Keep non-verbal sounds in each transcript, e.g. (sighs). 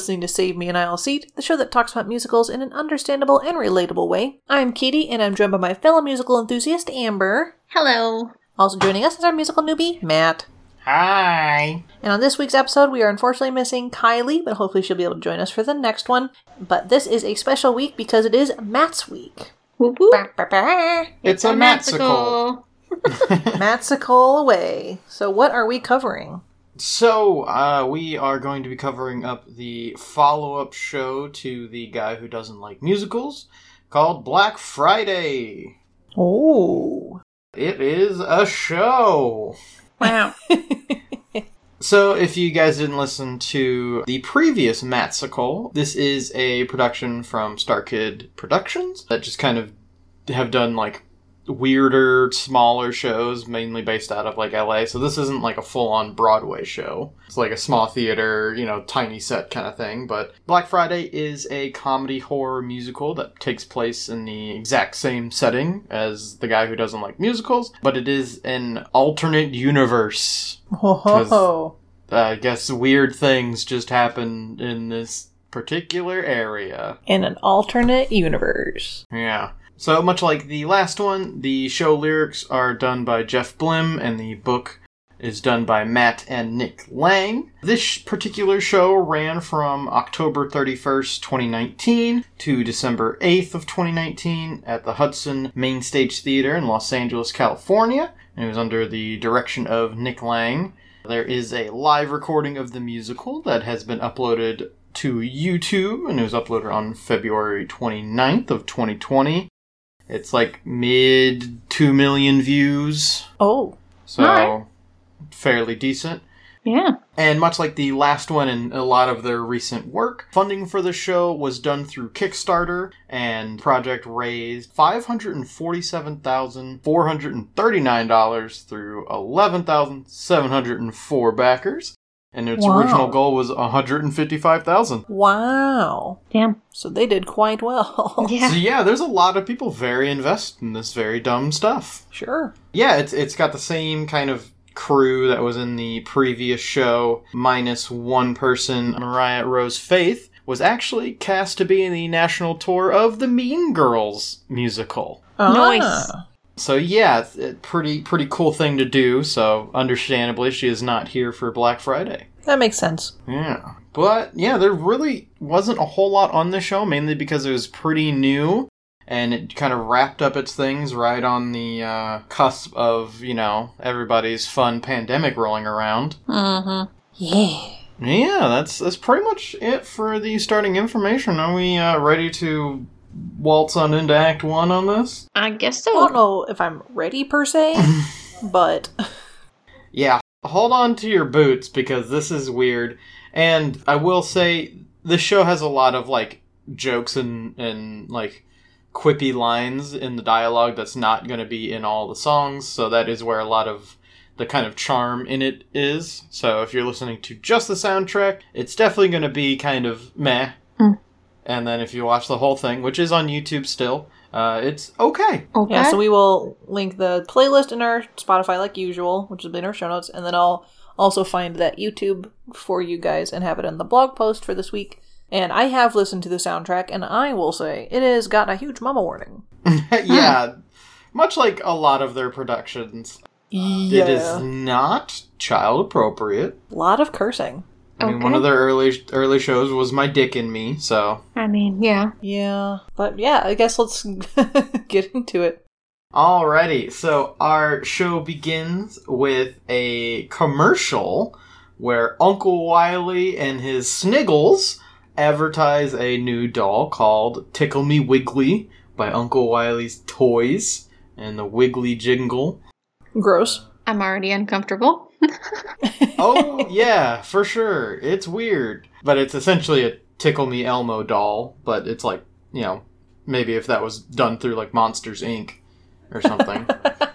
listening to Save Me an Aisle Seat, the show that talks about musicals in an understandable and relatable way. I'm Katie, and I'm joined by my fellow musical enthusiast, Amber. Hello. Also joining us is our musical newbie, Matt. Hi. And on this week's episode, we are unfortunately missing Kylie, but hopefully she'll be able to join us for the next one. But this is a special week because it is Matt's week. Whoop, whoop. Bah, bah, bah. It's, a matsicle. Matsicle (laughs) (laughs) away. So, what are we covering? So, uh, we are going to be covering up the follow up show to The Guy Who Doesn't Like Musicals called Black Friday. Oh. It is a show. Wow. (laughs) So, if you guys didn't listen to the previous Matsicle, this is a production from StarKid Productions that just kind of have done like weirder, smaller shows, mainly based out of like LA. So, this isn't like a full on Broadway show. It's like a small theater, you know, tiny set kind of thing. But Black Friday is a comedy horror musical that takes place in the exact same setting as The Guy Who Doesn't Like Musicals, but it is an alternate universe Ho ho ho. uh, I guess weird things just happen in this particular area. In an alternate universe. Yeah. So much like the last one, the show lyrics are done by Jeff Blim and the book is done by Matt and Nick Lang. This particular show ran from October 31st, 2019 to December 8th of 2019 at the Hudson Main Stage Theater in Los Angeles, California. And it was under the direction of Nick Lang. There is a live recording of the musical that has been uploaded to YouTube and it was uploaded on February 29th of 2020. It's like mid 2 million views, Oh. so Alright. fairly decent. Yeah. And much like the last one and a lot of their recent work, funding for the show was done through Kickstarter, and project raised $547,439 through 11,704 backers. And its Wow. original goal was 155,000. Wow. Damn. So they did quite well. (laughs) Yeah. So yeah, there's a lot of people very invested in this very dumb stuff. Sure. Yeah, it's it's got the same kind of crew that was in the previous show, minus one person. Mariah Rose Faith was actually cast to be in the national tour of the Mean Girls musical. Nice. Ah. So yeah, pretty pretty cool thing to do. So understandably, she is not here for Black Friday. That makes sense. Yeah. But yeah, there really wasn't a whole lot on the show, mainly because it was pretty new and it kind of wrapped up its things right on the uh, cusp of, you know, everybody's fun pandemic rolling around. Mm-hmm. Yeah. Yeah, that's that's pretty much it for the starting information. Are we uh, ready to waltz on into Act 1 on this? I guess I don't know if I'm ready per se, (laughs) but Yeah, hold on to your boots because this is weird. And I will say this show has a lot of like jokes and and like quippy lines in the dialogue that's not going to be in all the songs, so that is where a lot of the kind of charm in it is. So if you're listening to just the soundtrack, it's definitely going to be kind of meh. Mm. And then if you watch the whole thing, which is on YouTube still, uh, it's okay. Okay. yeah, so we will link the playlist in our Spotify like usual, which will be in our show notes, and then I'll also find that YouTube for you guys and have it in the blog post for this week. And I have listened to the soundtrack, and I will say it has got a huge mama warning. (laughs) yeah, much like a lot of their productions. Yeah. It is not child appropriate. A lot of cursing. I mean, one of their early early shows was My Dick and Me, so. I mean, yeah. Yeah. But yeah, I guess let's (laughs) get into it. Alrighty, so our show begins with a commercial where Uncle Wiley and his Sniggles advertise a new doll called Tickle Me Wiggly by Uncle Wiley's Toys and the Wiggly Jingle. Gross. I'm already uncomfortable. (laughs) oh yeah, for sure. It's weird, but it's essentially a Tickle Me Elmo doll. But it's like you know, maybe if that was done through like Monsters Inc. or something.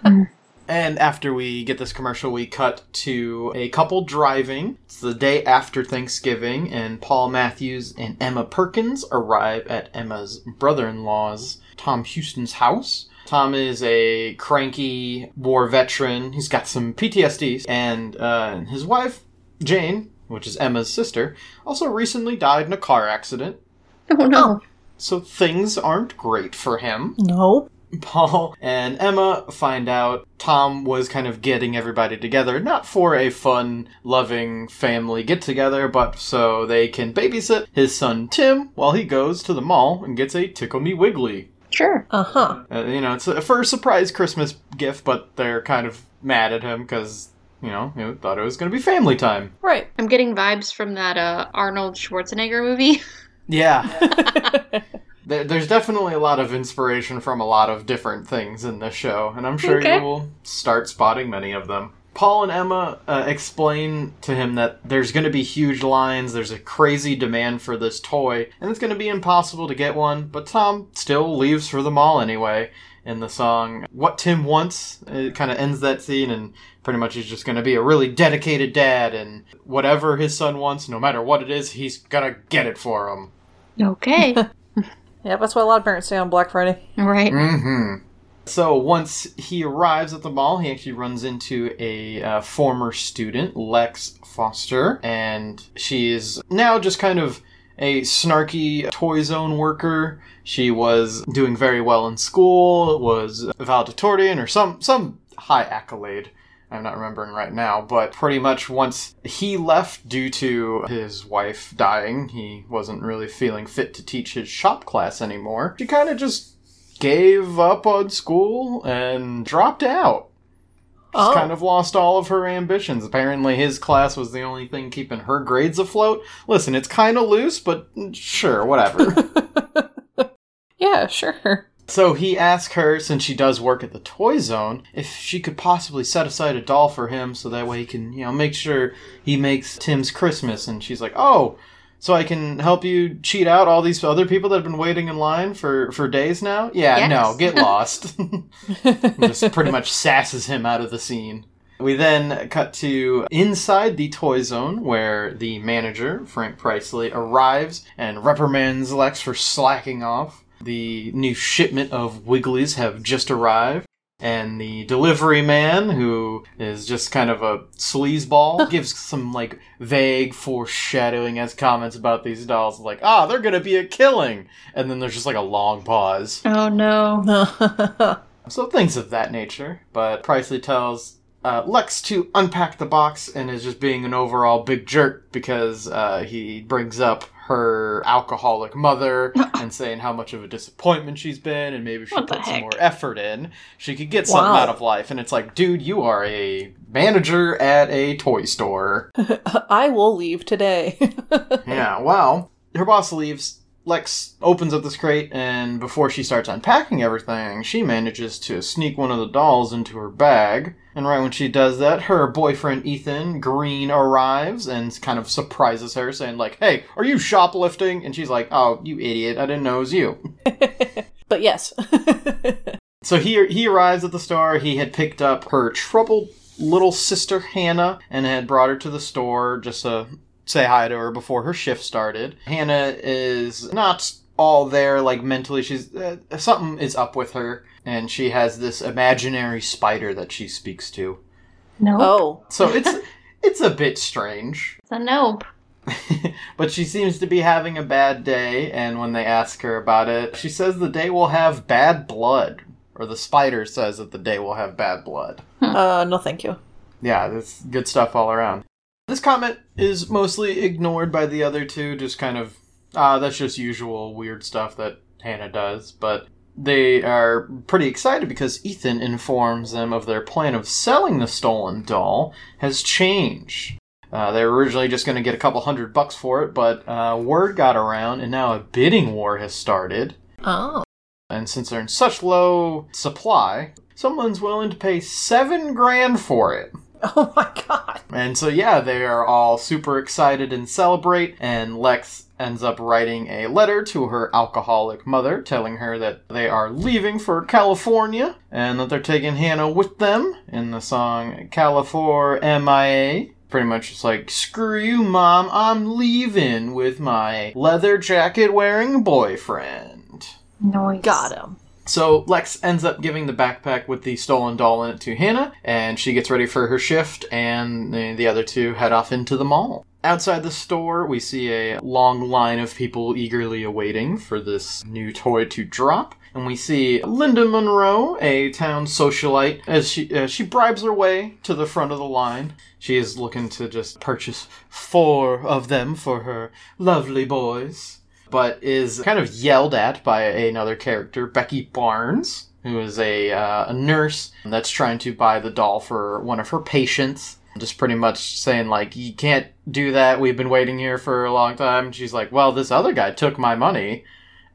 (laughs) and after we get this commercial, we cut to a couple driving. It's the day after Thanksgiving, and Paul Matthews and Emma Perkins arrive at Emma's brother-in-law's Tom Houston's house. Tom is a cranky war veteran. He's got some PTSD, and uh, his wife Jane which is Emma's sister, also recently died in a car accident. (laughs) Oh no. So things aren't great for him. No. Paul and Emma find out Tom was kind of getting everybody together, not for a fun, loving family get together, but so they can babysit his son Tim while he goes to the mall and gets a Tickle Me Wiggly. Sure. Uh huh. Uh, you know, it's a, for a surprise Christmas gift, but they're kind of mad at him because, you know, you know, thought it was going to be family time. Right. I'm getting vibes from that uh, Arnold Schwarzenegger movie. (laughs) Yeah. (laughs) There, there's definitely a lot of inspiration from a lot of different things in this show, and I'm sure Okay. you will start spotting many of them. Paul and Emma uh, explain to him that there's going to be huge lines, there's a crazy demand for this toy, and it's going to be impossible to get one, but Tom still leaves for the mall anyway. In the song What Tim Wants, it kind of ends that scene, and pretty much he's just going to be a really dedicated dad, and whatever his son wants, no matter what it is, he's going to get it for him. okay. (laughs) Yeah, that's why a lot of parents stay on Black Friday. right. Mm-hmm. So once he arrives at the mall, he actually runs into a uh, former student, Lex Foster, and she is now just kind of a snarky toy zone worker. She was doing very well in school, was valedictorian or some some high accolade. I'm not remembering right now, but pretty much once he left due to his wife dying, he wasn't really feeling fit to teach his shop class anymore. She kind of just gave up on school and dropped out. Just Oh. kind of lost all of her ambitions. Apparently, his class was the only thing keeping her grades afloat. Listen, it's kind of loose, but sure, whatever. (laughs) Yeah, sure. So he asked her, since she does work at the Toy Zone, if she could possibly set aside a doll for him so that way he can, you know, make sure he makes Tim's Christmas. And she's like, oh, so I can help you cheat out all these other people that have been waiting in line for, for days now? Yeah, Yes. no, get (laughs) lost. (laughs) (laughs) Just pretty much sasses him out of the scene. We then cut to inside the toy zone where the manager, Frank Pricely, arrives and reprimands Lex for slacking off. The new shipment of Wigglies have just arrived. And the delivery man, who is just kind of a sleazeball, (laughs) gives some like vague foreshadowing as comments about these dolls, like, ah, they're gonna be a killing. And then there's just like a long pause. Oh no. (laughs) So things of that nature. But Pricely tells uh, Lex to unpack the box and is just being an overall big jerk because uh, he brings up her alcoholic mother (laughs) and saying how much of a disappointment she's been and maybe if she put some more effort in, she could get something Wow. out of life. And it's like, dude, you are a manager at a toy store. (laughs) I will leave today. (laughs) Yeah, well, her boss leaves. Lex opens up this crate, and before she starts unpacking everything, she manages to sneak one of the dolls into her bag. And right when she does that, her boyfriend Ethan Green arrives and kind of surprises her, saying like, "Hey, are you shoplifting?" And she's like, "Oh, you idiot! I didn't know it was you." (laughs) but yes. (laughs) So he he arrives at the store. He had picked up her troubled little sister Hannah and had brought her to the store just to say hi to her before her shift started. Hannah is not all there like mentally. She's uh, something is up with her, and she has this imaginary spider that she speaks to. Nope. oh. So it's (laughs) it's a bit strange. It's a nope. (laughs) but she seems to be having a bad day, and when they ask her about it, she says the day will have bad blood. Or the spider says that the day will have bad blood. Uh, no thank you. Yeah, that's good stuff all around. This comment is mostly ignored by the other two, just kind of, ah, that's just usual weird stuff that Hannah does, but they are pretty excited because Ethan informs them of their plan of selling the stolen doll has changed. Uh, they were originally just going to get a couple hundred bucks for it, but uh, word got around, and now a bidding war has started. Oh. And since they're in such low supply, someone's willing to pay seven grand for it. Oh my god. And so, yeah, they are all super excited and celebrate. And Lex ends up writing a letter to her alcoholic mother telling her that they are leaving for California and that they're taking Hannah with them in the song Califor MIA. Pretty much it's like, screw you, mom, I'm leaving with my leather jacket wearing boyfriend. Noise. Got him. So Lex ends up giving the backpack with the stolen doll in it to Hannah, and she gets ready for her shift, and the, the other two head off into the mall. Outside the store, we see a long line of people eagerly awaiting for this new toy to drop. And we see Linda Monroe, a town socialite, as she she bribes her way to the front of the line. She is looking to just purchase four of them for her lovely boys, but is kind of yelled at by another character, Becky Barnes, who is a, uh, a nurse that's trying to buy the doll for one of her patients. Just pretty much saying, like, you can't do that. We've been waiting here for a long time. She's like, well, this other guy took my money.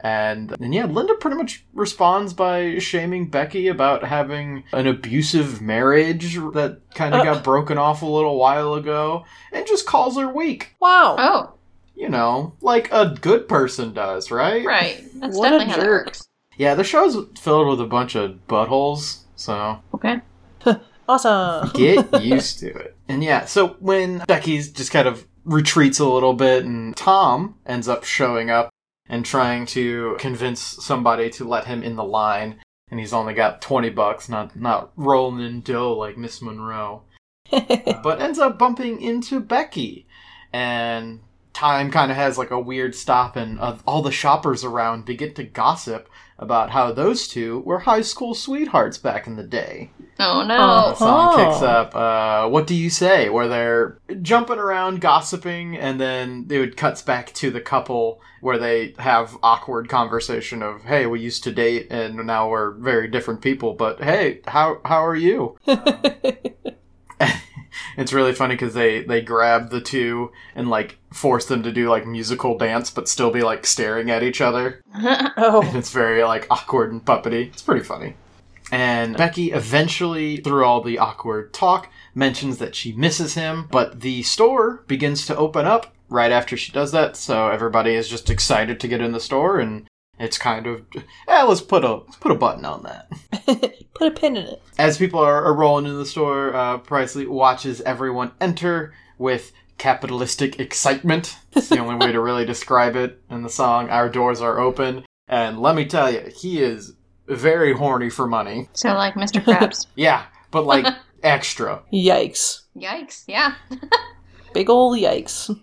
And, and yeah, Linda pretty much responds by shaming Becky about having an abusive marriage that kind of Uh. got broken off a little while ago, and just calls her weak. Wow. Oh, You know, like a good person does, right? right. That's What a definitely how that jerk. works. Yeah, the show's filled with a bunch of buttholes, so Okay. (laughs) Awesome. get used to it. And yeah, so when Becky's just kind of retreats a little bit and Tom ends up showing up and trying to convince somebody to let him in the line and he's only got 20 bucks, not not rolling in dough like Miss Monroe. (laughs) but ends up bumping into Becky. And time kind of has like a weird stop, and uh, all the shoppers around begin to gossip about how those two were high school sweethearts back in the day. Oh no. Uh, The song Oh. kicks up, uh, What Do You Say? where they're jumping around, gossiping, and then it would cuts back to the couple where they have awkward conversation of, hey, we used to date and now we're very different people, but hey, how, how are you? (laughs) (laughs) It's really funny because they they grab the two and like force them to do like musical dance, but still be like staring at each other. (laughs) oh, And it's very like awkward and puppety. It's pretty funny. And Becky eventually, through all the awkward talk, mentions that she misses him, but the store begins to open up right after she does that, so everybody is just excited to get in the store and it's kind of eh, let's put a let's put a button on that. (laughs) Put a pin in it. As people are, are rolling into the store, uh, Pricely watches everyone enter with capitalistic excitement. It's the only way to really describe it in the song. Our doors are open, and let me tell you, he is very horny for money. so like Mr. Krabs. (laughs) Yeah, but like (laughs) extra. Yikes. Yikes. Yeah. Big ol' yikes.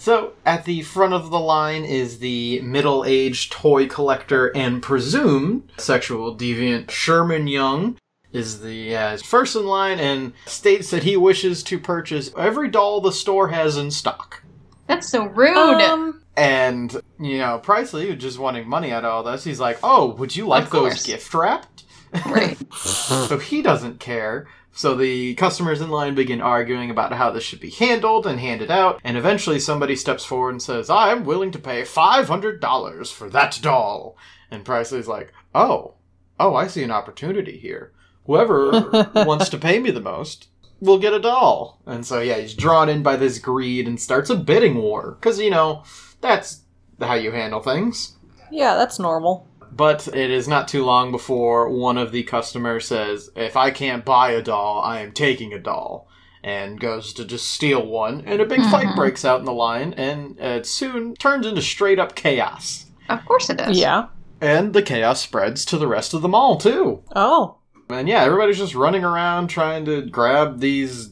So, at the front of the line is the middle aged toy collector and presumed sexual deviant Sherman Young. Is the uh, first in line and states that he wishes to purchase every doll the store has in stock. That's so rude. Um, And, you know, Pricely, just wanting money out of all this, he's like, oh, would you like those gift wrapped? right. (laughs) so he doesn't care. So the customers in line begin arguing about how this should be handled and handed out, and eventually somebody steps forward and says, I'm willing to pay $500 for that doll. And Pricely's like, oh, oh, I see an opportunity here. Whoever (laughs) wants to pay me the most will get a doll. And so, yeah, he's drawn in by this greed and starts a bidding war. Because, you know, that's how you handle things. yeah, that's normal. But it is not too long before one of the customers says, If I can't buy a doll, I am taking a doll. And goes to just steal one, and a big fight Mhm. breaks out in the line, and it soon turns into straight up chaos. Of course it does. Yeah. And the chaos spreads to the rest of the mall, too. Oh. And yeah, everybody's just running around trying to grab these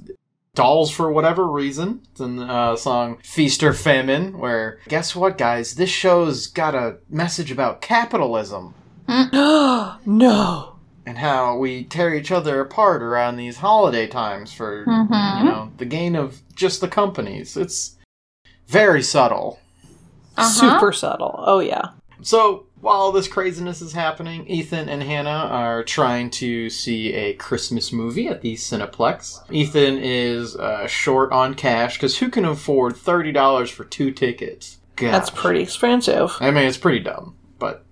dolls for whatever reason. It's in the uh, song Feast or Famine, where, guess what, guys? This show's got a message about capitalism. (gasps) no. and how we tear each other apart around these holiday times for Mhm. you know the gain of just the companies. It's very subtle. Uh-huh. Super subtle. Oh, yeah. So while this craziness is happening, Ethan and Hannah are trying to see a Christmas movie at the Cineplex. Ethan is uh, short on cash because who can afford thirty dollars for two tickets? That's pretty expensive. I mean, it's pretty dumb, but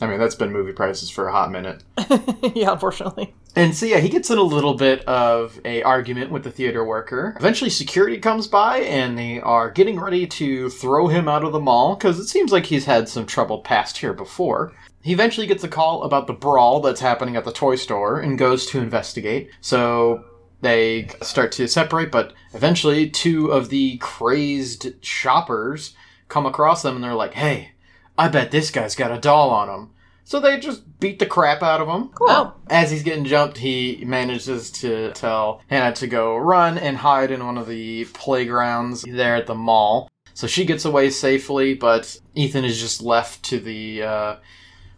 I mean that's been movie prices for a hot minute. (laughs) yeah, unfortunately. And so yeah, he gets in a little bit of a argument with the theater worker. Eventually security comes by and they are getting ready to throw him out of the mall because it seems like he's had some trouble past here before. He eventually gets a call about the brawl that's happening at the toy store and goes to investigate. So they start to separate, but eventually two of the crazed shoppers come across them and they're like, "Hey, I bet this guy's got a doll on him." So they just beat the crap out of him. Oh, As he's getting jumped, he manages to tell Hannah to go run and hide in one of the playgrounds there at the mall. So she gets away safely, but Ethan is just left to the uh,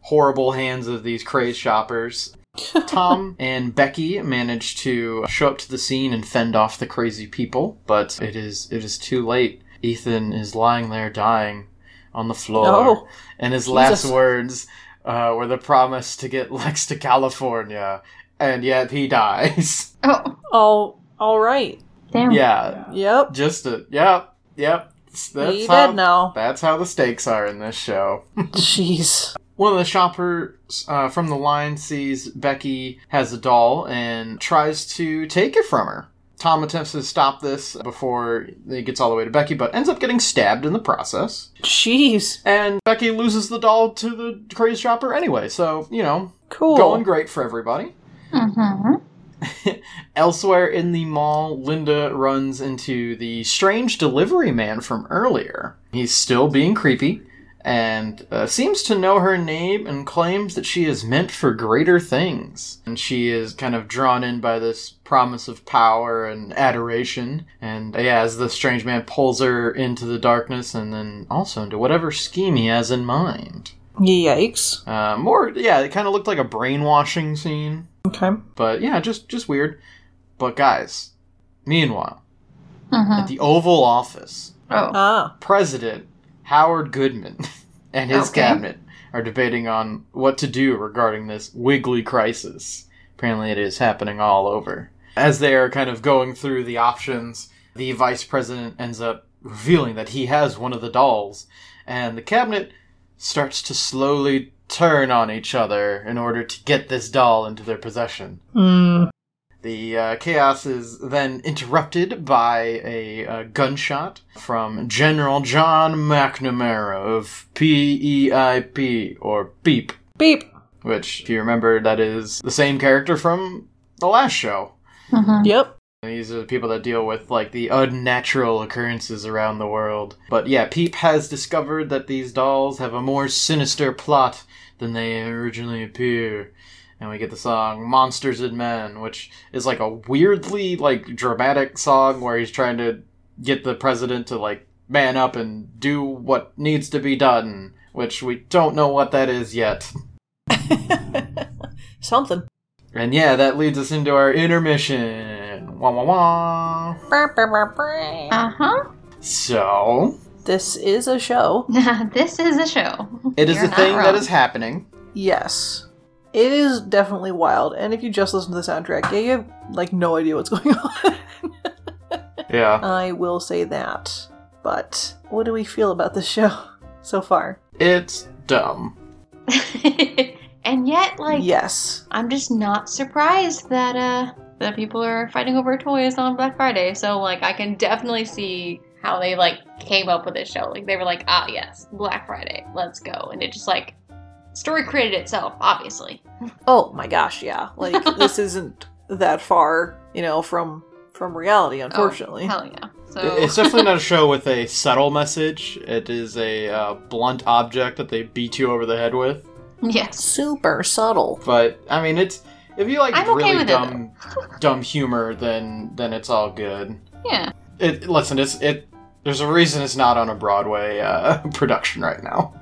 horrible hands of these crazed shoppers. (laughs) Tom and Becky manage to show up to the scene and fend off the crazy people, but it is it is too late. Ethan is lying there dying on the floor, Oh, and his last words uh, were the promise to get (laughs) Lex to California, and yet he dies. (laughs) Oh, all all right. damn. yeah, Yep. just a yep, yep. That's he how, dead now. That's how the stakes are in this show. (laughs) Jeez. One of the shoppers uh, from the line sees Becky has a doll and tries to take it from her. Tom attempts to stop this before it gets all the way to Becky, but ends up getting stabbed in the process. Jeez. And Becky loses the doll to the crazed shopper anyway, so, you know, Cool. going great for everybody. Mm-hmm. (laughs) Elsewhere in the mall, Linda runs into the strange delivery man from earlier. He's still being creepy and uh, seems to know her name and claims that she is meant for greater things. And she is kind of drawn in by this promise of power and adoration. And uh, yeah, as the strange man pulls her into the darkness and then also into whatever scheme he has in mind. Yikes. Uh, more, yeah, it kind of looked like a brainwashing scene. Okay. But yeah, just just weird. But guys, meanwhile, Mm-hmm. at the Oval Office, Oh. Ah. President Howard Goodman (laughs) and his Okay. cabinet are debating on what to do regarding this wiggly crisis. Apparently, it is happening all over. As they are kind of going through the options, the vice president ends up revealing that he has one of the dolls, and the cabinet starts to slowly turn on each other in order to get this doll into their possession. Hmm. The uh, chaos is then interrupted by a, uh gunshot from General John McNamara of PEIP, or BEEP, Beep. which, if you remember, that is the same character from the last show. Mm-hmm. Yep. These are the people that deal with like the unnatural occurrences around the world. But yeah, Peep has discovered that these dolls have a more sinister plot than they originally appear. And we get the song Monsters and Men, which is like a weirdly like dramatic song where he's trying to get the president to like man up and do what needs to be done, which we don't know what that is yet. (laughs) Something. And yeah, that leads us into our intermission. Wah wah wah. Uh huh. So, This is a show. (laughs) this is a show. it is You're a thing that wrong. is happening. Yes. It is definitely wild. And if you just listen to the soundtrack, yeah, you have like no idea what's (laughs) going on. Yeah. I will say that. But what do we feel about this show (laughs) so far? It's dumb. (laughs) and yet, like, yes. I'm just not surprised that uh that people are fighting over toys on Black Friday. So like, I can definitely see how they like came up with this show. Like, they were like, ah, yes, Black Friday, let's go, and it just like story created itself, obviously. Oh my gosh, yeah. Like (laughs) this isn't that far, you know, from from reality, unfortunately. Oh, hell yeah. So It's definitely not a show with a subtle message. It is a uh, blunt object that they beat you over the head with. yes. Super subtle. But I mean, it's if you like I'm really with it, dumb, dumb humor, then then it's all good. Yeah. It listen, it's it. There's a reason it's not on a Broadway uh, (laughs) production right now.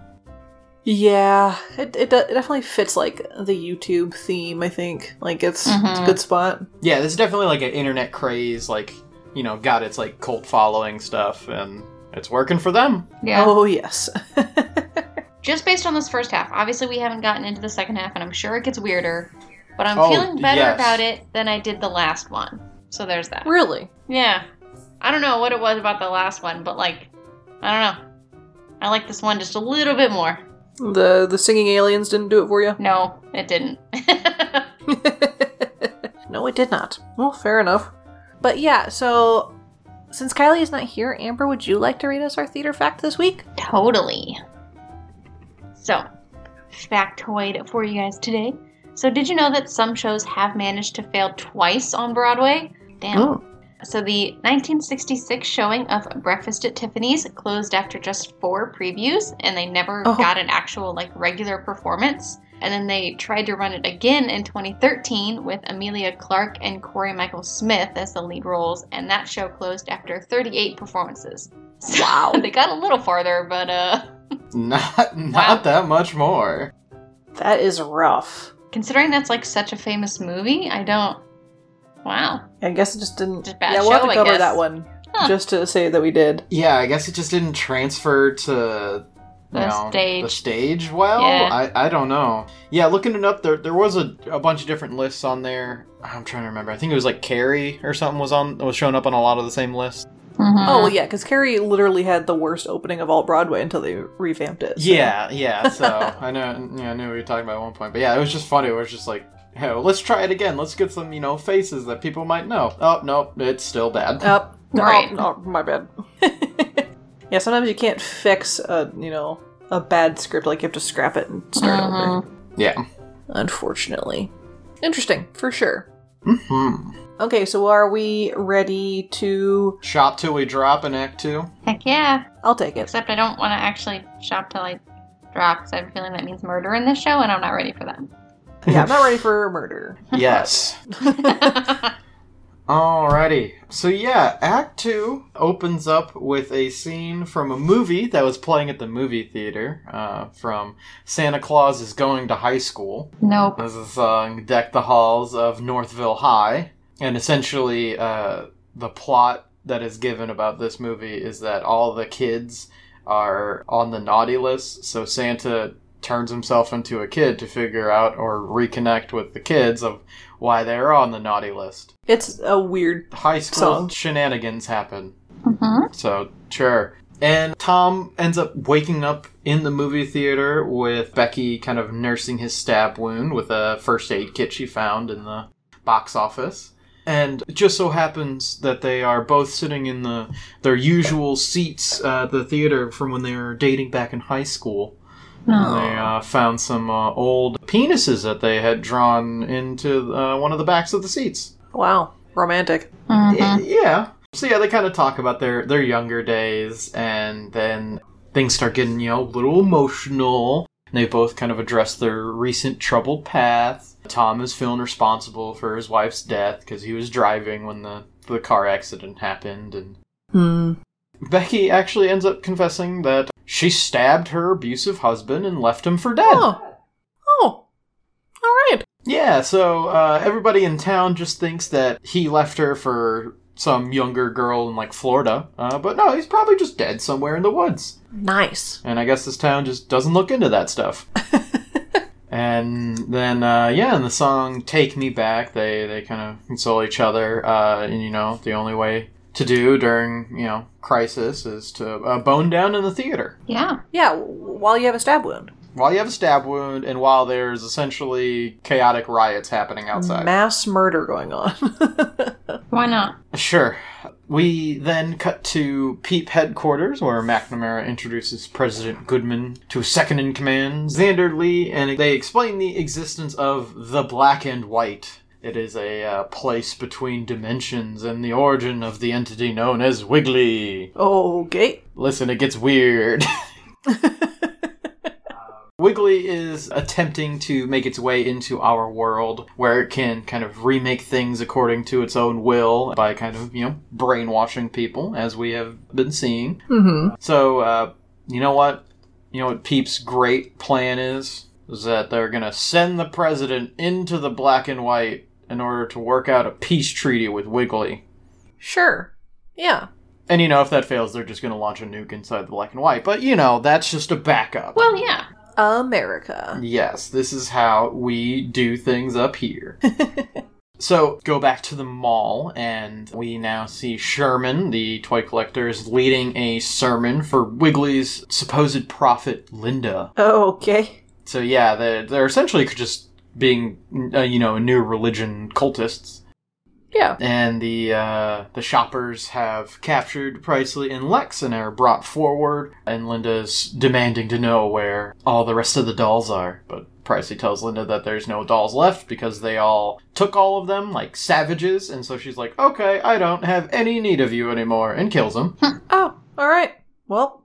Yeah, it, it, it definitely fits like the YouTube theme, I think. Like it's, it's a mm-hmm. good spot. Yeah, this is definitely like an internet craze. Like you know, got its like cult following stuff, and it's working for them. Yeah. Oh, yes. (laughs) Just based on this first half. Obviously, we haven't gotten into the second half, and I'm sure it gets weirder. But I'm Oh, feeling better yes. about it than I did the last one. So there's that. really? Yeah. I don't know what it was about the last one, but like, I don't know. I like this one just a little bit more. The the singing aliens didn't do it for you? No, it didn't. (laughs) no, it did not. Well, fair enough. But yeah, so since Kylie is not here, Amber, would you like to read us our theater fact this week? totally. So, factoid for you guys today. So, did you know that some shows have managed to fail twice on Broadway? Damn. Oh. So the 1966 showing of Breakfast at Tiffany's closed after just four previews, and they never Oh. got an actual like regular performance. And then they tried to run it again in 2013 with Emilia Clarke and Cory Michael Smith as the lead roles, and that show closed after 38 performances. So (laughs) Wow. they got a little farther, but uh, (laughs) Not not Wow. that much more. That is rough. considering that's like such a famous movie, I don't. Wow. I guess it just didn't. Just bad yeah, we'll have to I cover guess. that one Huh. just to say that we did. Yeah, I guess it just didn't transfer to you The know, stage. The stage well, Yeah. I, I don't know. Yeah, looking it up, there there was a, a bunch of different lists on there. I'm trying to remember. I think it was like Carrie or something was on was showing up on a lot of the same lists. Mhm. Oh well, yeah, because Carrie literally had the worst opening of all Broadway until they revamped it. so- Yeah, yeah. So (laughs) I know, yeah, I knew we were talking about at one point, but yeah, it was just funny. It was just like, hey, well, let's try it again. Let's get some, you know, faces that people might know. Oh no, it's still bad. Up. Right. Oh, oh, my bad. (laughs) yeah, sometimes you can't fix a you know a bad script. Like you have to scrap it and start over. Mhm. Yeah. Unfortunately. Interesting, for sure. hmm Okay, so are we ready to? Shop till we drop in Act Two. Heck yeah. I'll take it. Except I don't want to actually shop till I drop because I have a feeling that means murder in this show, and I'm not ready for that. Yeah, I'm not ready for murder. Yes. (laughs) Alrighty. So yeah, Act Two opens up with a scene from a movie that was playing at the movie theater. Uh, from Santa Claus is going to high school. nope. This is song "Deck the Halls of Northville High," and essentially, uh, the plot that is given about this movie is that all the kids are on the naughty list. So Santa turns himself into a kid to figure out or reconnect with the kids of why they're on the naughty list. It's a weird. High school Song. shenanigans happen. hmm So, sure. And Tom ends up waking up in the movie theater with Becky kind of nursing his stab wound with a first aid kit she found in the box office. And it just so happens that they are both sitting in the their usual seats at the theater from when they were dating back in high school. No. They uh, found some uh, old penises that they had drawn into uh, one of the backs of the seats. Wow, romantic. Mhm. Y- Yeah. So yeah, they kind of talk about their their younger days, and then things start getting you know a little emotional. And they both kind of address their recent troubled path. Tom is feeling responsible for his wife's death because he was driving when the the car accident happened, and Hmm. Becky actually ends up confessing that she stabbed her abusive husband and left him for dead. Oh. Oh. All right. Yeah, so uh, everybody in town just thinks that he left her for some younger girl in like Florida, uh, but no, he's probably just dead somewhere in the woods. Nice. And I guess this town just doesn't look into that stuff. (laughs) and then, uh, yeah, in the song "Take Me Back," they they kind of console each other, uh, and you know, the only way to do during you know crisis is to uh, bone down in the theater. Yeah. Yeah, while you have a stab wound. While you have a stab wound, and while there's essentially chaotic riots happening outside. Mass murder going on. (laughs) Why not? Sure. We then cut to Peep headquarters, where McNamara introduces President Goodman to second in command, Xander Lee, and they explain the existence of the Black and White. It is a uh, place between dimensions and the origin of the entity known as Wiggly. okay. Listen, it gets weird. (laughs) (laughs) Wiggly is attempting to make its way into our world where it can kind of remake things according to its own will by kind of, you know, brainwashing people, as we have been seeing. Mm-hmm. So, uh, you know what? You know what Peep's great plan is? Is that they're gonna send the president into the black and white in order to work out a peace treaty with Wiggly. Sure. Yeah. And you know, if that fails, they're just gonna launch a nuke inside the black and white. But you know, that's just a backup. Well, yeah. America. Yes, this is how we do things up here. (laughs) so, go back to the mall, and we now see Sherman, the toy collector, is leading a sermon for Wiggly's supposed prophet, Linda. Oh, Okay. So, yeah, they're, they're essentially just being, uh, you know, new religion cultists. Yeah. and the uh, the shoppers have captured Pricely and Lex and are brought forward. And Linda's demanding to know where all the rest of the dolls are, but Pricely tells Linda that there's no dolls left because they all took all of them like savages, and so she's like, "Okay, I don't have any need of you anymore," and kills them. Oh, all right. Well,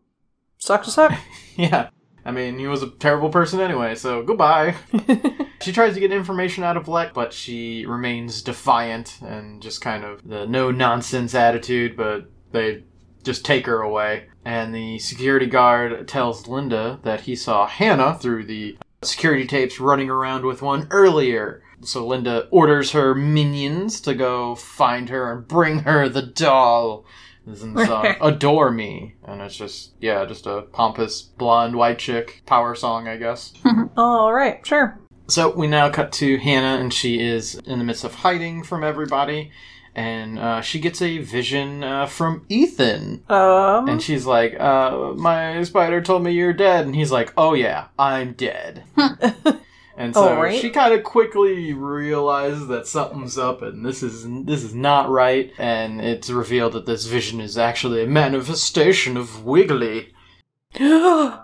suck to suck. (laughs) yeah. I mean, he was a terrible person anyway, so goodbye. (laughs) She tries to get information out of Lex, but she remains defiant and just kind of the no nonsense attitude, but they just take her away. And the security guard tells Linda that he saw Hannah through the security tapes running around with one earlier. So Linda orders her minions to go find her and bring her the doll. This is in the song Adore Me. And it's just, yeah, just a pompous blonde white chick power song, I guess. (laughs) all right, sure. So we now cut to Hannah, and she is in the midst of hiding from everybody, and uh, she gets a vision uh, from Ethan, Um, and she's like, uh, "My spider told me you're dead," and he's like, "Oh yeah, I'm dead." (laughs) (laughs) and oh, so Alright. she kind of quickly realizes that something's up, and this is this is not right, and it's revealed that this vision is actually a manifestation of Wiggly. (gasps)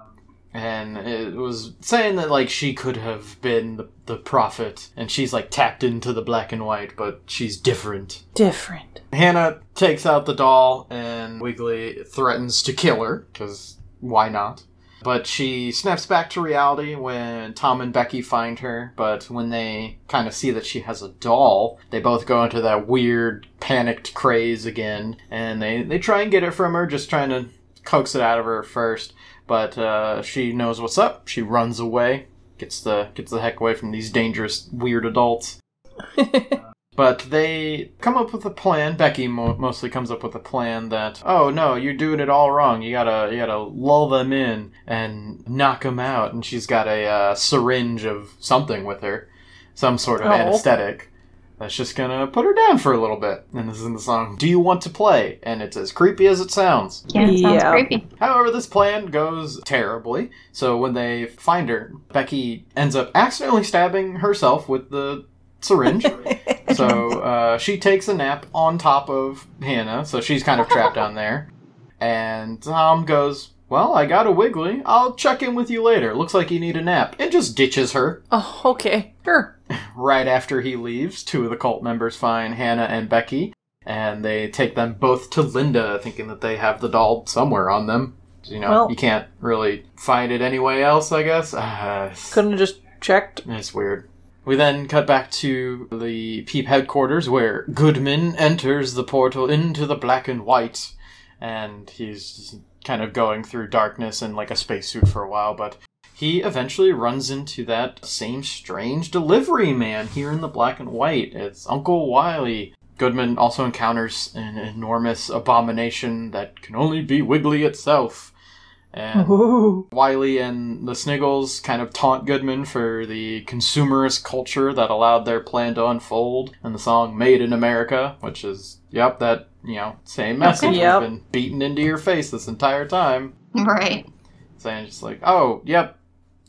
And it was saying that like she could have been the, the prophet. And she's like tapped into the black and white but she's different. Different. hannah takes out the doll and wiggly threatens to kill her because why not but she snaps back to reality when Tom and Becky find her. But when they kind of see that she has a doll, they both go into that weird panicked craze again. And they, they try and get it from her, just trying to coax it out of her first but uh, she knows what's up. She runs away, gets the gets the heck away from these dangerous weird adults. (laughs) but they come up with a plan. Becky mo- mostly comes up with a plan that oh no, you're doing it all wrong. You gotta you gotta lull them in and knock them out. And she's got a uh, syringe of something with her, some sort of Oh. anesthetic. That's just gonna put her down for a little bit. And this is in the song "Do You Want to Play?" and it's as creepy as it sounds. Yeah, it sounds Yeah. creepy. However, this plan goes terribly. So when they find her, Becky ends up accidentally stabbing herself with the syringe. (laughs) so uh, she takes a nap on top of Hannah, so she's kind of trapped down there. And Tom goes, Well, I got a wiggly. I'll check in with you later. Looks like you need a nap. And just ditches her. oh, okay, sure. (laughs) Right after he leaves, two of the cult members find Hannah and Becky, and they take them both to Linda, thinking that they have the doll somewhere on them. You know, Well- you can't really find it anyway else, I guess. Uh, (sighs) Couldn't have just checked. it's weird. We then cut back to the Peep headquarters where Goodman enters the portal into the black and white, and he's kind of going through darkness in like a spacesuit for a while, but he eventually runs into that same strange delivery man here in the black and white. It's Uncle Wiley. Goodman also encounters an enormous abomination that can only be Wiggly itself. And Ooh. Wiley and the Sniggles kind of taunt Goodman for the consumerist culture that allowed their plan to unfold in the song Made in America, which is, yep, that, you know, same message Yep. has been beaten into your face this entire time. Right. Saying just like, oh, yep,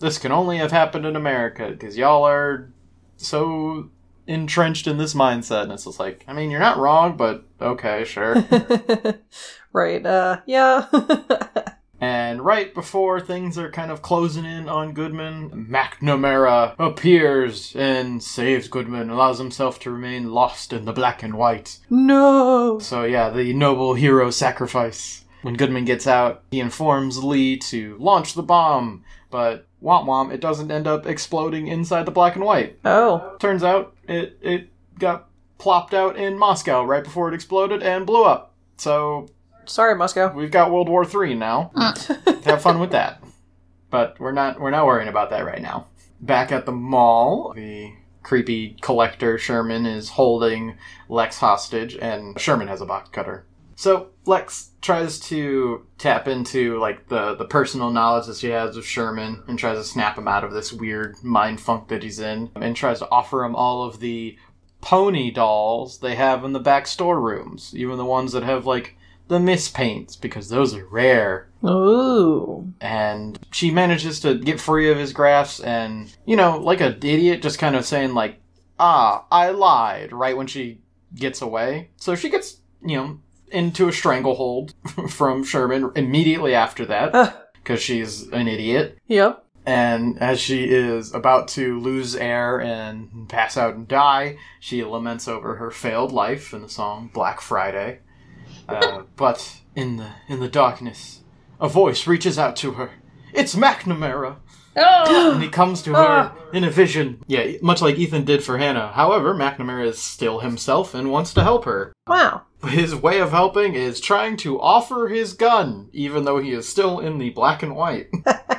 this can only have happened in America because y'all are so entrenched in this mindset. And it's just like, I mean, you're not wrong, but okay, sure. (laughs) right. Uh. Yeah. (laughs) And right before things are kind of closing in on Goodman, McNamara appears and saves Goodman, allows himself to remain lost in the black and white. no. So, yeah, the noble hero sacrifice. When Goodman gets out, he informs Lee to launch the bomb, but womp womp, it doesn't end up exploding inside the black and white. Oh. Turns out it, it got plopped out in Moscow right before it exploded and blew up. So, Sorry, Moscow. we've got World War III now. Mm. (laughs) have fun with that. But we're not we're not worrying about that right now. Back at the mall, the creepy collector Sherman is holding Lex hostage, and Sherman has a box cutter. So Lex tries to tap into like the the personal knowledge that she has of Sherman, and tries to snap him out of this weird mind funk that he's in, and tries to offer him all of the pony dolls they have in the back storerooms, even the ones that have like the mispaints, because those are rare Ooh. and she manages to get free of his grasp and you know like an idiot just kind of saying like ah i lied right when she gets away. So she gets, you know, into a stranglehold (laughs) from Sherman immediately after that because she's an idiot. Yep. And as she is about to lose air and pass out and die, she laments over her failed life in the song Black Friday. Uh, but in the in the darkness, a voice reaches out to her. It's McNamara, (gasps) Oh, and he comes to her in a vision. Yeah, much like Ethan did for Hannah. However, McNamara is still himself and wants to help her. Wow. His way of helping is trying to offer his gun, even though he is still in the black and white.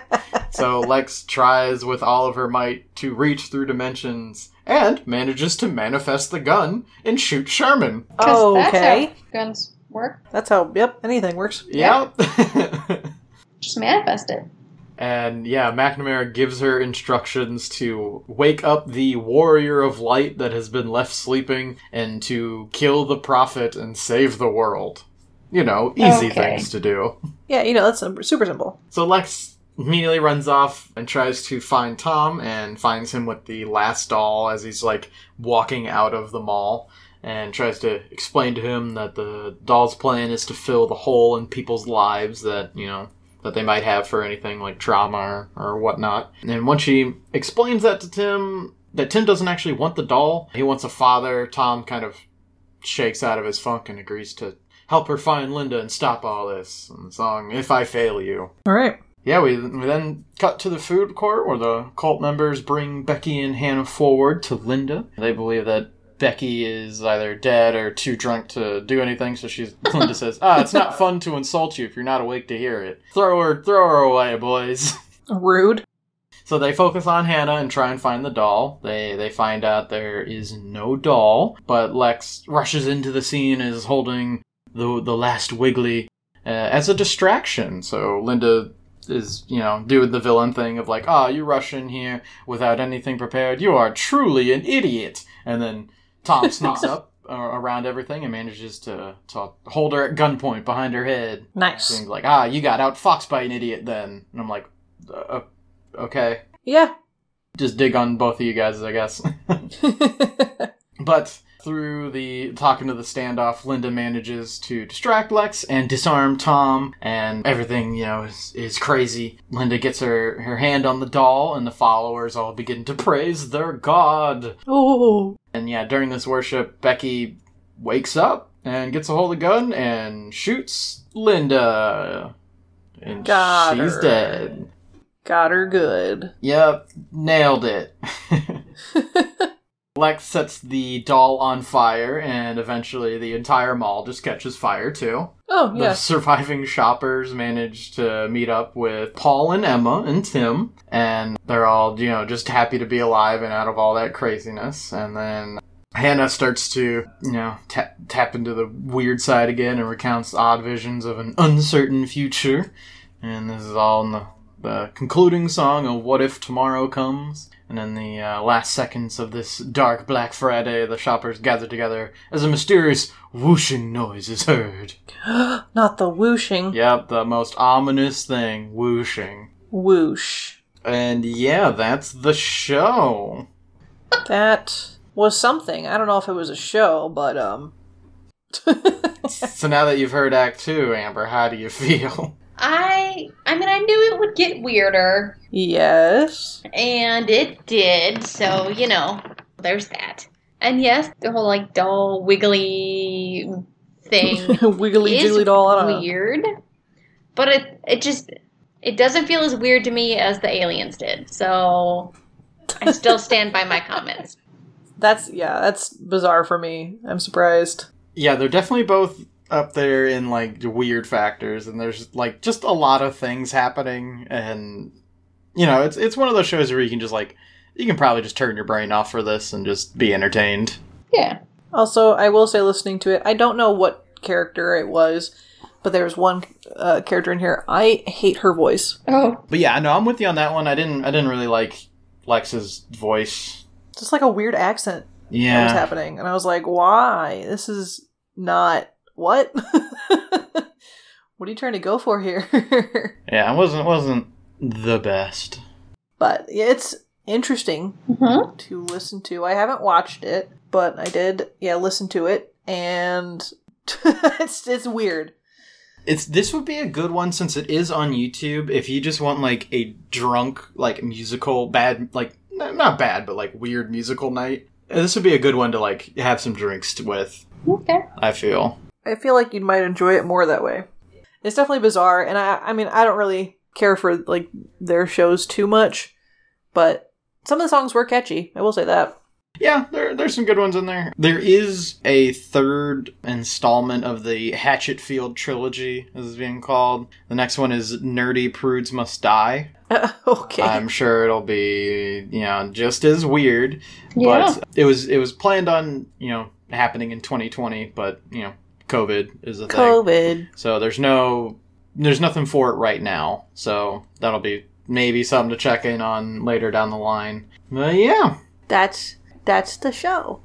(laughs) so Lex tries with all of her might to reach through dimensions and manages to manifest the gun and shoot Sherman. Oh, that's okay. how guns work. That's how. Yep. Anything works. Yep. (laughs) Just manifest it. and yeah, McNamara gives her instructions to wake up the warrior of light that has been left sleeping and to kill the prophet and save the world. You know, easy Okay. things to do. Yeah. You know that's super simple. So Lex immediately runs off and tries to find Tom and finds him with the last doll as he's like walking out of the mall and tries to explain to him that the doll's plan is to fill the hole in people's lives that, you know, that they might have for anything like trauma or, or whatnot. And once she explains that to Tim, that Tim doesn't actually want the doll, he wants a father, Tom kind of shakes out of his funk and agrees to help her find Linda and stop all this. And the song, If I Fail You. All right. Yeah, we, we then cut to the food court where the cult members bring Becky and Hannah forward to Linda. They believe that Becky is either dead or too drunk to do anything, so she's (laughs) Linda says, "Ah, it's not fun to insult you if you're not awake to hear it. Throw her, throw her away, boys." (laughs) Rude. So they focus on Hannah and try and find the doll. They they find out there is no doll, but Lex rushes into the scene and is holding the the last Wiggly uh, as a distraction. So Linda is you know doing the villain thing of like, ah, you rush in here without anything prepared. You are truly an idiot. And then Tom sneaks up uh, around everything and manages to to hold her at gunpoint behind her head. Nice. Seems like ah, you got outfoxed by an idiot then. And I'm like, uh, okay Yeah. just dig on both of you guys, I guess. (laughs) but through the talking to the standoff, Linda manages to distract Lex and disarm Tom, and everything you know is, is crazy. Linda gets her her hand on the doll, and the followers all begin to praise their god. oh. And yeah, during this worship, Becky wakes up and gets a hold of the gun and shoots Linda, and Got she's her. dead. Got her good. Yep, nailed it. (laughs) Lex sets the doll on fire, and eventually the entire mall just catches fire too. Oh The surviving shoppers manage to meet up with Paul and Emma and Tim, and they're all, you know, just happy to be alive and out of all that craziness. And then Hannah starts to, you know, tap, tap into the weird side again and recounts odd visions of an uncertain future. And this is all in the, the concluding song of What If Tomorrow Comes. And in the uh, last seconds of this dark Black Friday, the shoppers gather together as a mysterious whooshing noise is heard. (gasps) Not the whooshing. Yep, the most ominous thing, whooshing. Whoosh. And yeah, that's the show. That was something. I don't know if it was a show, but um. (laughs) so now that you've heard Act Two, Amber, how do you feel? I I mean I knew it would get weirder yes. and it did, so you know, there's that. And yes, the whole like doll wiggly thing (laughs) Wiggly jiggly doll. I don't know. weird. But it it just it doesn't feel as weird to me as the aliens did. So I still (laughs) stand by my comments. That's yeah. That's bizarre for me. I'm surprised. Yeah, they're definitely both up there in like weird factors, and there's like just a lot of things happening, and you know, it's it's one of those shows where you can just like you can probably just turn your brain off for this and just be entertained. Yeah. Also, I will say, listening to it, I don't know what character it was, but there was one uh, character in here. I hate her voice. Oh. But yeah, no, I'm with you on that one. I didn't I didn't really like Lex's voice. Just like a weird accent that was happening, and I was like, "Why? This is not what? (laughs) what are you trying to go for here?" (laughs) yeah, it wasn't wasn't the best. but yeah, it's interesting hmm to listen to. I haven't watched it, but I did, yeah, listen to it. and (laughs) it's it's weird. It's this would be a good one since it is on YouTube. If you just want like a drunk like musical bad like not bad but like weird musical night, this would be a good one to like have some drinks with. Okay. I feel. I feel like you might enjoy it more that way. It's definitely bizarre, and I I mean I don't really care for like their shows too much, but some of the songs were catchy. I will say that. Yeah, there there's some good ones in there. There is a third installment of the Hatchetfield trilogy, as it's being called. The next one is Nerdy Prudes Must Die. (laughs) okay. I'm sure it'll be, you know, just as weird. Yeah. But it was it was planned on, you know, happening in 2020, but you know, COVID is a thing. COVID. So there's no there's nothing for it right now. So that'll be maybe something to check in on later down the line. But yeah. That's that's the show.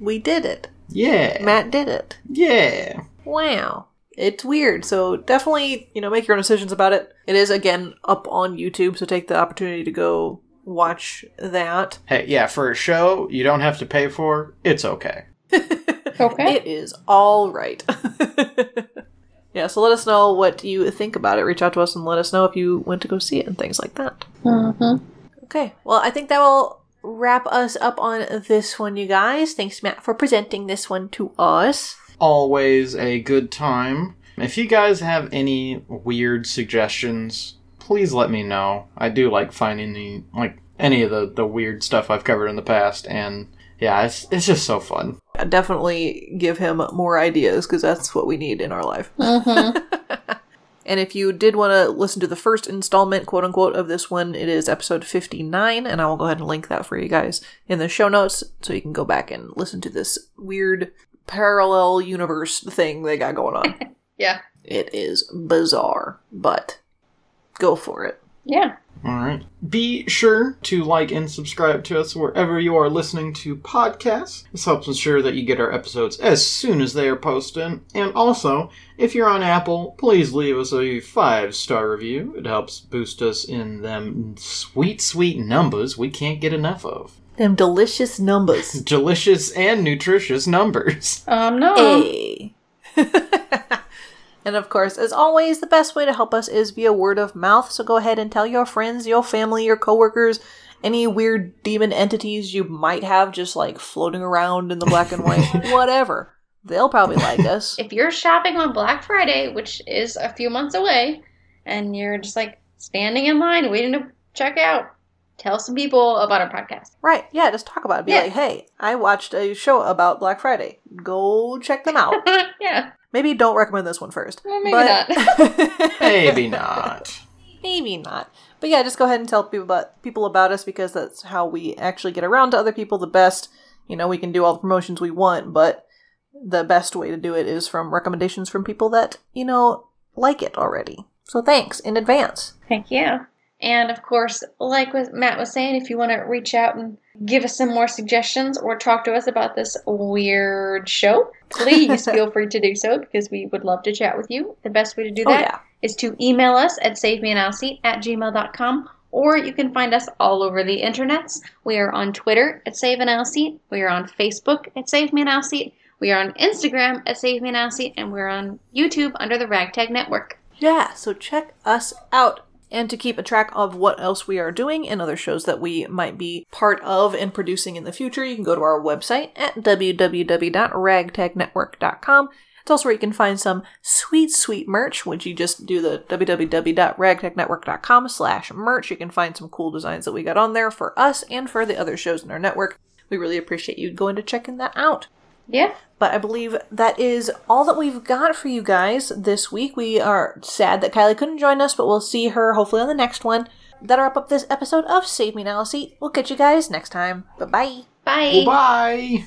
We did it. Yeah. Matt did it. Yeah. Wow. It's weird, so definitely, you know, make your own decisions about it. It is again up on YouTube, so take the opportunity to go watch that. Hey, yeah, for a show you don't have to pay for, it's okay. (laughs) Okay. It is all right. (laughs) yeah, so let us know what you think about it. Reach out to us and let us know if you went to go see it and things like that. Mm-hmm. Okay, well, I think that will wrap us up on this one, you guys. Thanks, Matt, for presenting this one to us. Always a good time. If you guys have any weird suggestions, please let me know. I do like finding the like any of the the weird stuff I've covered in the past and yeah, it's it's just so fun. Definitely give him more ideas because that's what we need in our life. Mm-hmm. (laughs) And if you did want to listen to the first installment, quote unquote, of this one, it is episode 59, and I will go ahead and link that for you guys in the show notes so you can go back and listen to this weird parallel universe thing they got going on. (laughs) yeah. it is bizarre, but go for it. Yeah. All right. Be sure to like and subscribe to us wherever you are listening to podcasts. This helps ensure that you get our episodes as soon as they are posted. And also, if you're on Apple, please leave us a five star review. It helps boost us in them sweet, sweet numbers we can't get enough of. Them delicious numbers. (laughs) Delicious and nutritious numbers. Um, no. Hey. (laughs) and of course, as always, the best way to help us is via word of mouth. So go ahead and tell your friends, your family, your coworkers, any weird demon entities you might have just like floating around in the black and white, (laughs) whatever. They'll probably like (laughs) us. If you're shopping on Black Friday, which is a few months away, and you're just like standing in line waiting to check out, tell some people about our podcast. Right, yeah, just talk about it. Be Yeah. like, hey, I watched a show about Black Friday. Go check them out. (laughs) yeah. Maybe don't recommend this one first. Well, maybe but- (laughs) Maybe not. Maybe not. But yeah, just go ahead and tell people about people about us because that's how we actually get around to other people the best. You know, we can do all the promotions we want, but the best way to do it is from recommendations from people that, you know, like it already. So thanks in advance. Thank yeah. And of course, like what Matt was saying, if you want to reach out and give us some more suggestions or talk to us about this weird show, please (laughs) feel free to do so because we would love to chat with you. The best way to do Oh yeah. is to email us at savemeanoutseat at gmail.com or you can find us all over the internets. We are on Twitter at Save an Seat. We are on Facebook at Save Me an Seat. We are on Instagram at Save Me an Seat. And we're on YouTube under the Ragtag Network. Yeah, so check us out. And to keep a track of what else we are doing and other shows that we might be part of and producing in the future, you can go to our website at www.ragtagnetwork.com. It's also where you can find some sweet, sweet merch, which you just do the www.ragtagnetwork.com slash merch. You can find some cool designs that we got on there for us and for the other shows in our network. We really appreciate you going to checking that out. Yeah. But I believe that is all that we've got for you guys this week. We are sad that Kylie couldn't join us, but we'll see her hopefully on the next one. That'll wrap up this episode of Save Me an Aisle Seat. We'll catch you guys next time. Bye bye bye. Bye.